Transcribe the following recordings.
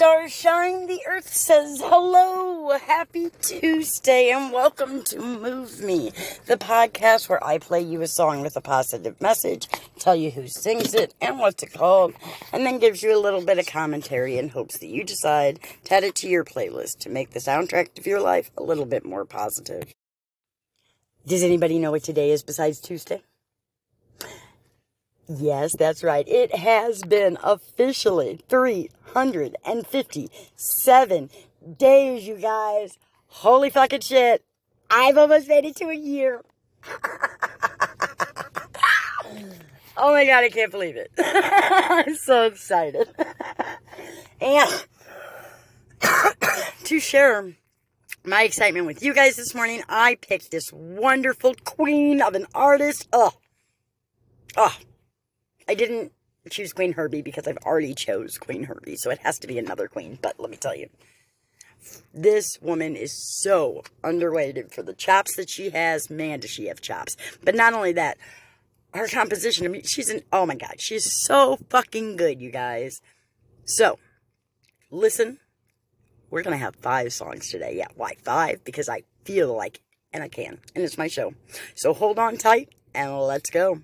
stars shine, the earth says hello. Happy Tuesday and welcome to Move Me, the podcast where I play you a song with a positive message, tell you who sings it and what's it called, and then gives you a little bit of commentary in hopes that you decide to add it to your playlist to make the soundtrack of your life a little bit more positive. Does anybody know what today is besides Tuesday? Yes, that's right. It has been officially 357 days, you guys. Holy fucking shit. I've almost made it to a year. oh my god, I can't believe it. I'm so excited. and to share my excitement with you guys this morning, I picked this wonderful queen of an artist. Oh, oh, I didn't choose Queen Herbie because I've already chose Queen Herbie, so it has to be another queen. But let me tell you, this woman is so underrated for the chops that she has. Man, does she have chops. But not only that, her composition, I mean, she's an, oh my God, she's so fucking good, you guys. So, listen, we're going to have five songs today. Yeah, why five? Because I feel like and I can, and it's my show. So hold on tight, and let's go.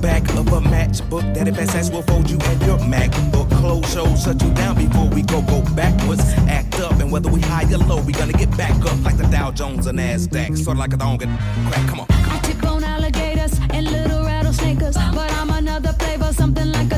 Back of a matchbook. that best ass will fold you and your MacBook. Close shows shut you down before we go go backwards. Act up and whether we high or low, we gonna get back up like the Dow Jones and Nasdaq. Sort of like a dog and crack. Come on. I tip on alligators and little rattlesnakers, but I'm another flavor, something like a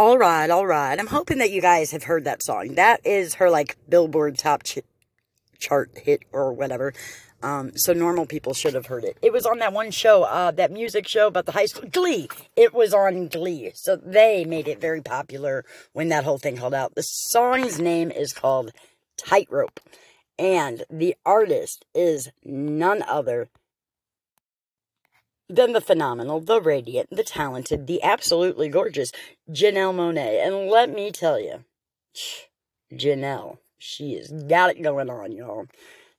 All right, all right. I'm hoping that you guys have heard that song. That is her like Billboard top ch- chart hit or whatever. Um, so normal people should have heard it. It was on that one show, uh, that music show about the high school Glee. It was on Glee, so they made it very popular when that whole thing held out. The song's name is called Tightrope, and the artist is none other than the phenomenal, the radiant, the talented, the absolutely gorgeous Janelle Monáe. And let me tell you, Janelle, she has got it going on, y'all.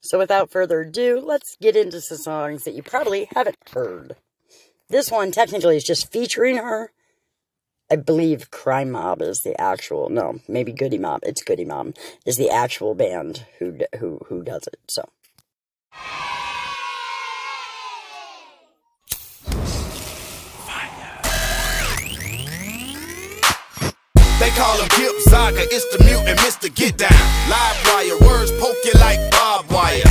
So without further ado, let's get into some songs that you probably haven't heard. This one technically is just featuring her. I believe Crime Mob is the actual no, maybe Goodie Mob. It's Goodie Mob is the actual band who who who does it. So They call him Gip Zaga, it's the mutant Mr. Get Down. Live wire, words poke you like barbed wire.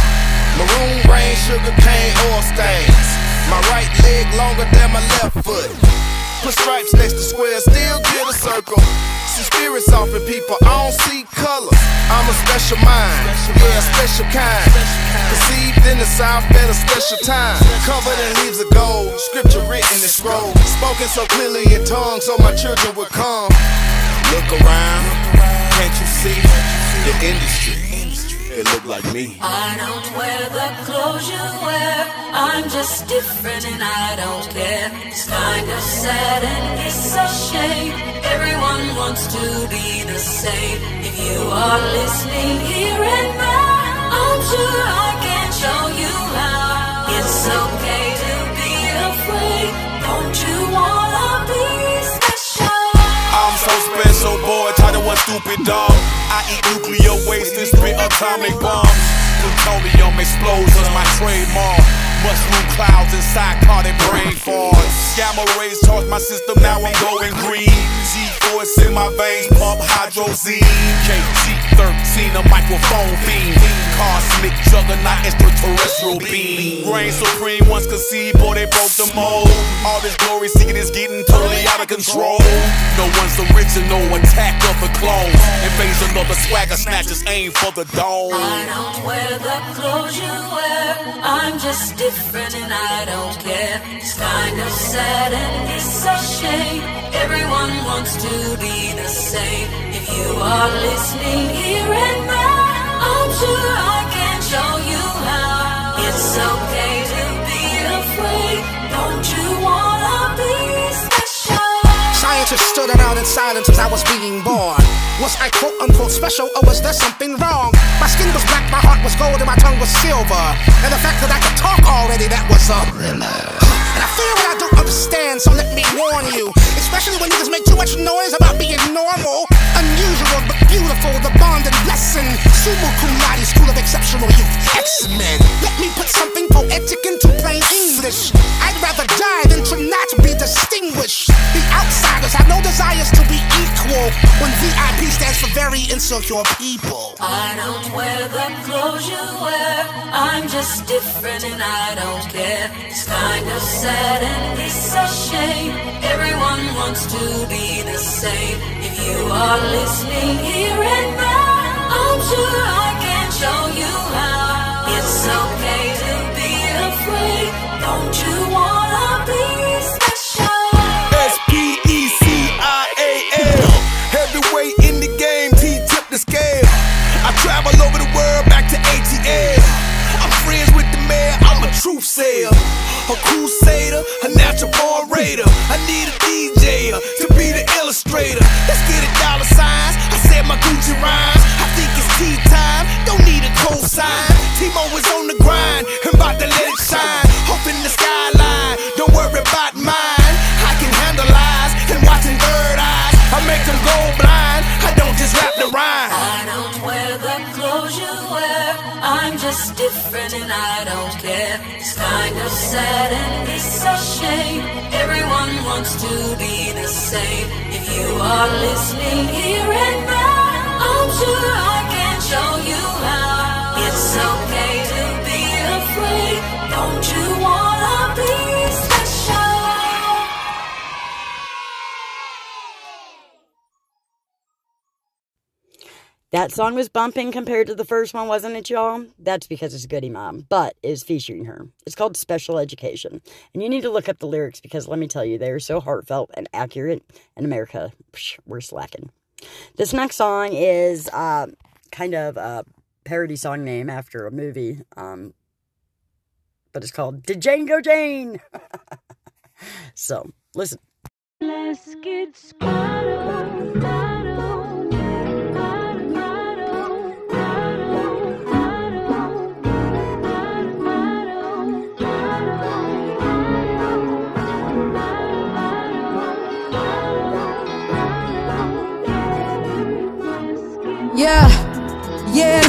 Maroon rain, sugar cane, oil stains. My right leg longer than my left foot. Put stripes next to squares, still get a circle. See spirits off in people, I don't see colors. I'm a special mind, yeah, a special kind. Conceived in the south at a special time. Covered in leaves of gold, scripture written in scroll. Spoken so clearly in tongues, so my children would come. Look around, can't you see the industry? It look like me. I don't wear the clothes you wear. I'm just different and I don't care. It's kind of sad and it's a shame. Everyone wants to be the same. If you are listening here and now, I'm sure I can show you how. It's okay stupid dog. I eat nuclear waste and spit atomic bombs. Plutonium explosions, my trademark. Mushroom clouds inside carded brain farts. Gamma rays charge my system, now I'm going green. G-force in my veins, pump hydrazine. KG13, a microphone fiend. Cosmic juggernaut, extraterrestrial being. Reign supreme, once conceived, boy, they broke the mold. All this glory seeking is getting totally out of control. No one's original, attack of the clones. Invasion of the swagger snatchers, aim for the dome. I don't wear the clothes you wear. I'm just different and I don't care. It's kind of sad and it's a shame. Everyone wants to be the same. If you are listening here and now, I'm sure I can show you how. It's okay to be afraid. Don't you wanna be special? Scientists stood around in silence as I was being born. Was I quote unquote special or was there something wrong? My skin was black, my heart was gold, and my tongue was silver. And the fact that I could talk already, that was a And I fear what I don't understand, so let me warn you. Especially when niggas make too much noise about being normal. Unusual but beautiful, the bond and blessing. Summa cum laude, school of exceptional youth, X-Men. Let me put something poetic into plain English. I'd rather die than to not be distinguished. The outsiders have no desires to be equal when VIP stands for very insecure people. I don't wear the clothes you wear. I'm just different and I don't care. It's kind of sad and it's a shame. Everyone wants to be the same. If you are listening here and now, I'm sure I can show you how. It's okay to be afraid. Don't you wanna be I'm a. A crusader, a natural orator. I need a DJ er to be the illustrator. Let's get it dollar signs. I said my Gucci rhymes. I think it's tea time. Don't need a cosign. Timo is on the grind wants to be the same. If you are listening here and now, That song was bumping compared to the first one, wasn't it, y'all? That's because it's Goodie Mob, but is featuring her. It's called Special Education. And you need to look up the lyrics because let me tell you, they are so heartfelt and accurate. In America, psh, we're slacking. This next song is uh, kind of a parody song name after a movie, um, but it's called Did Django Jane. so, listen. Let's get.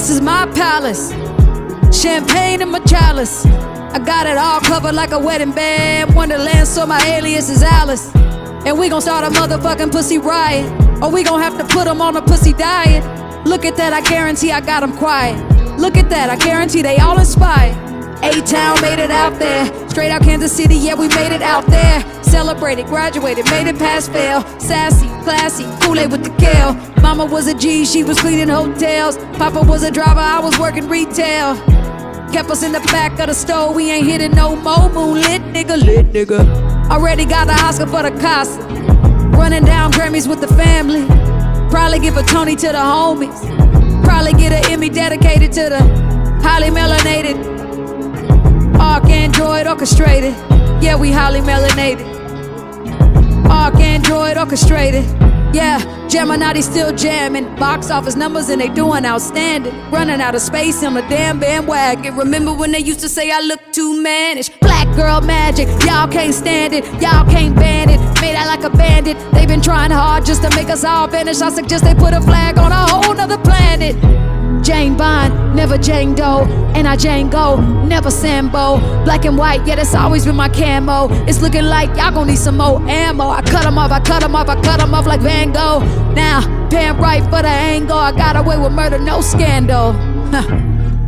This is my palace. Champagne in my chalice. I got it all covered like a wedding band. Wonderland, so my alias is Alice. And we gon' start a motherfucking pussy riot. Or we gon' have to put them on a pussy diet. Look at that, I guarantee I got them quiet. Look at that, I guarantee they all inspired. A-Town made it out there. Straight out Kansas City, yeah, we made it out there. Celebrated, graduated, made it past fail. Sassy, classy, Kool-Aid with the kale. Mama was a G, she was cleaning hotels. Papa was a driver, I was working retail. Kept us in the back of the store, we ain't hitting no more. Moonlit nigga, lit nigga. Already got the Oscar for the Casa. Running down Grammys with the family. Probably give a Tony to the homies. Probably get an Emmy dedicated to the highly melanated. ArchAndroid orchestrated. Yeah, we highly melanated. ArchAndroid orchestrated. Yeah, Gemini still jamming. Box office numbers and they doing outstanding. Running out of space on the damn bandwagon. Remember when they used to say I look too mannish? Black girl magic, y'all can't stand it. Y'all can't ban it. Made out like a bandit. They've been trying hard just to make us all vanish. I suggest they put a flag on a whole nother planet. Jane Bond, never Jane Doe, and I Django, never Sambo. Black and white, yeah, that's always been my camo. It's looking like y'all gon' need some more ammo. I cut 'em off, I cut off, I cut 'em off like Van Gogh. Now, damn right for the angle. I got away with murder, no scandal.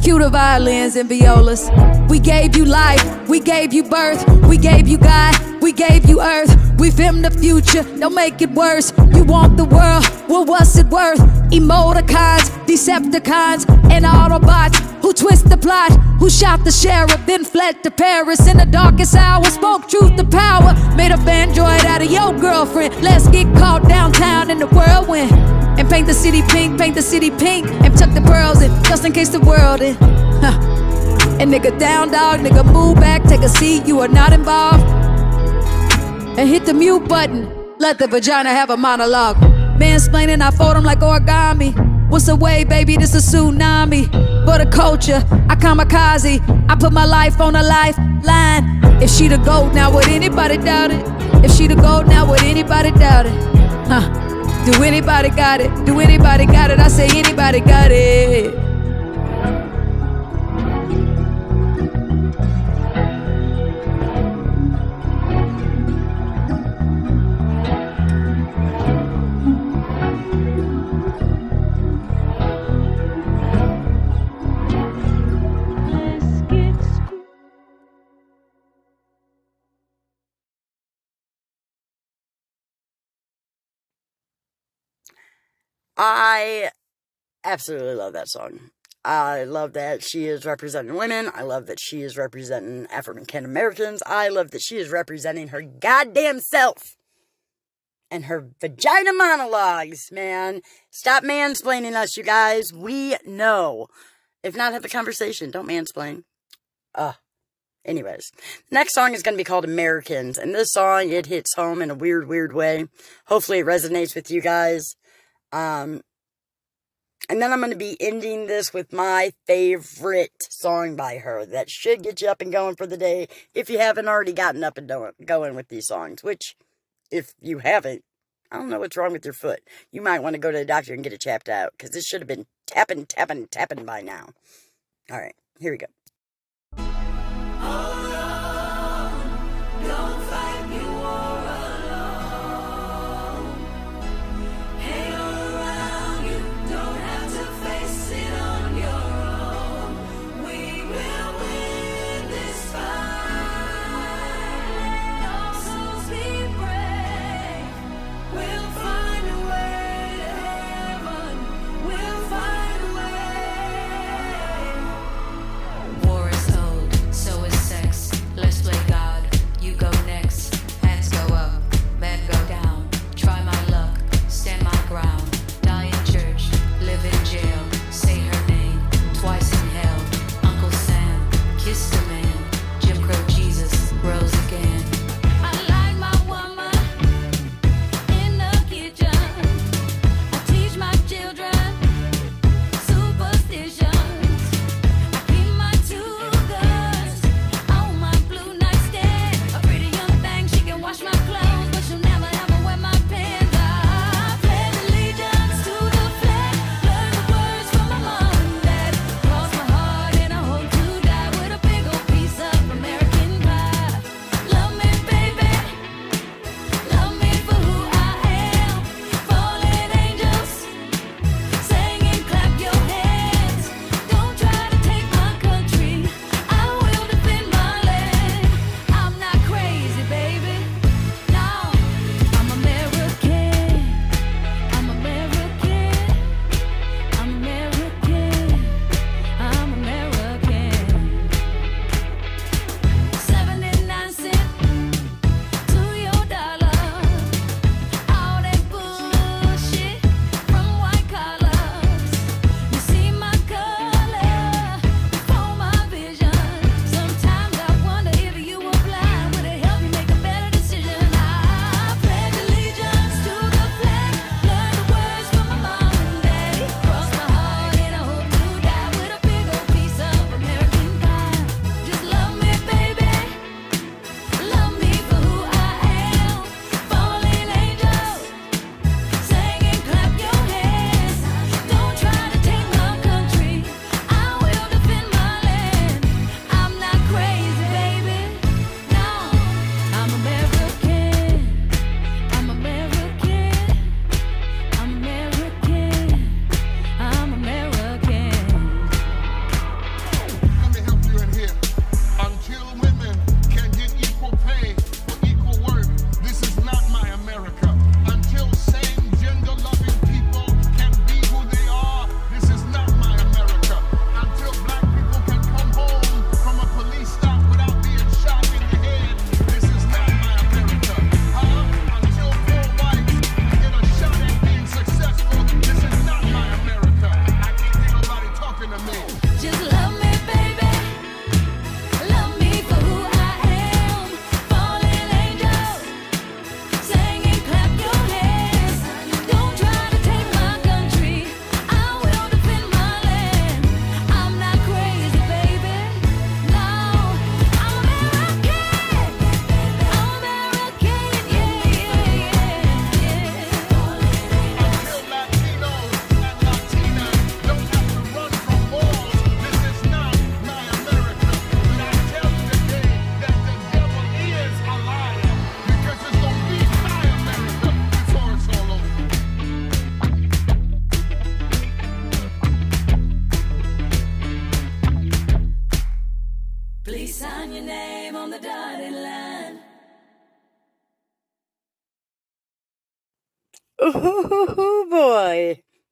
Cue the violins and violas. We gave you life, we gave you birth, we gave you God, we gave you earth. We filmed the future, don't make it worse. You want the world, well, what's it worth? Emoticons, Decepticons, and Autobots who twist the plot, who shot the sheriff, then fled to Paris in the darkest hour. Spoke truth to power, made a android out of your girlfriend. Let's get caught downtown in the whirlwind. And paint the city pink, paint the city pink, and tuck the pearls in, just in case the world in. Huh. And nigga down dog, nigga move back, take a seat, you are not involved. And hit the mute button, let the vagina have a monologue. Mansplaining, oh, I fold them like origami. What's the way, baby? This a tsunami. For the culture, I kamikaze. I put my life on a lifeline. If she the gold, now would anybody doubt it? If she the gold, now would anybody doubt it? Huh? Do anybody got it? Do anybody got it? I say anybody got it. I absolutely love that song. I love that she is representing women. I love that she is representing African Americans. I love that she is representing her goddamn self and her vagina monologues, man. Stop mansplaining us, you guys. We know. If not, have a conversation. Don't mansplain. Ugh. Anyways, next song is going to be called Americans, and this song, it hits home in a weird, weird way. Hopefully it resonates with you guys. Um, and then I'm going to be ending this with my favorite song by her that should get you up and going for the day if you haven't already gotten up and going with these songs, which, if you haven't, I don't know what's wrong with your foot. You might want to go to the doctor and get it chapped out because this should have been tapping, tapping, tapping by now. All right, here we go.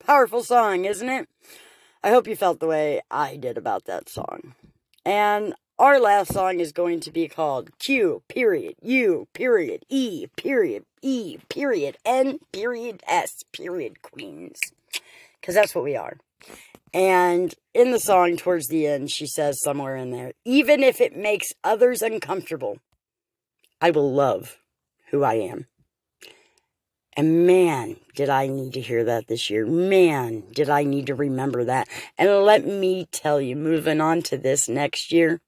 Powerful song, isn't it? I hope you felt the way I did about that song. And our last song is going to be called Q period U period E period E period N period S period Queens. Because that's what we are. And in the song, towards the end, she says somewhere in there, even if it makes others uncomfortable, I will love who I am. And man, did I need to hear that this year. Man, did I need to remember that. And let me tell you, moving on to this next year,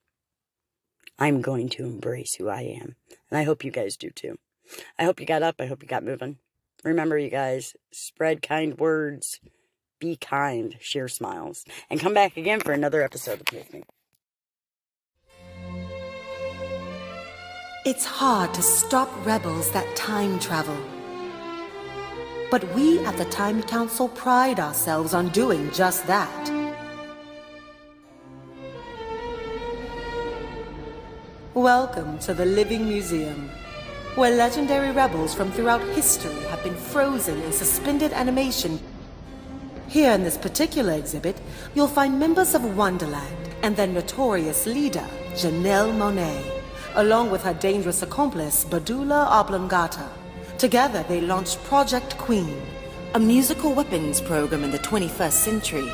I'm going to embrace who I am. And I hope you guys do too. I hope you got up. I hope you got moving. Remember, you guys, spread kind words, be kind, share smiles, and come back again for another episode of Me. It's hard to stop rebels that time travel. But we at the Time Council pride ourselves on doing just that. Welcome to the Living Museum, where legendary rebels from throughout history have been frozen in suspended animation. Here in this particular exhibit, you'll find members of Wonderland and their notorious leader, Janelle Monáe, along with her dangerous accomplice, Badoula Oblongata. Together, they launched Project Queen, a musical weapons program in the 21st century.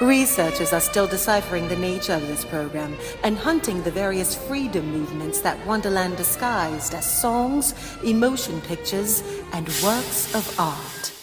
Researchers are still deciphering the nature of this program and hunting the various freedom movements that Wonderland disguised as songs, emotion pictures, and works of art.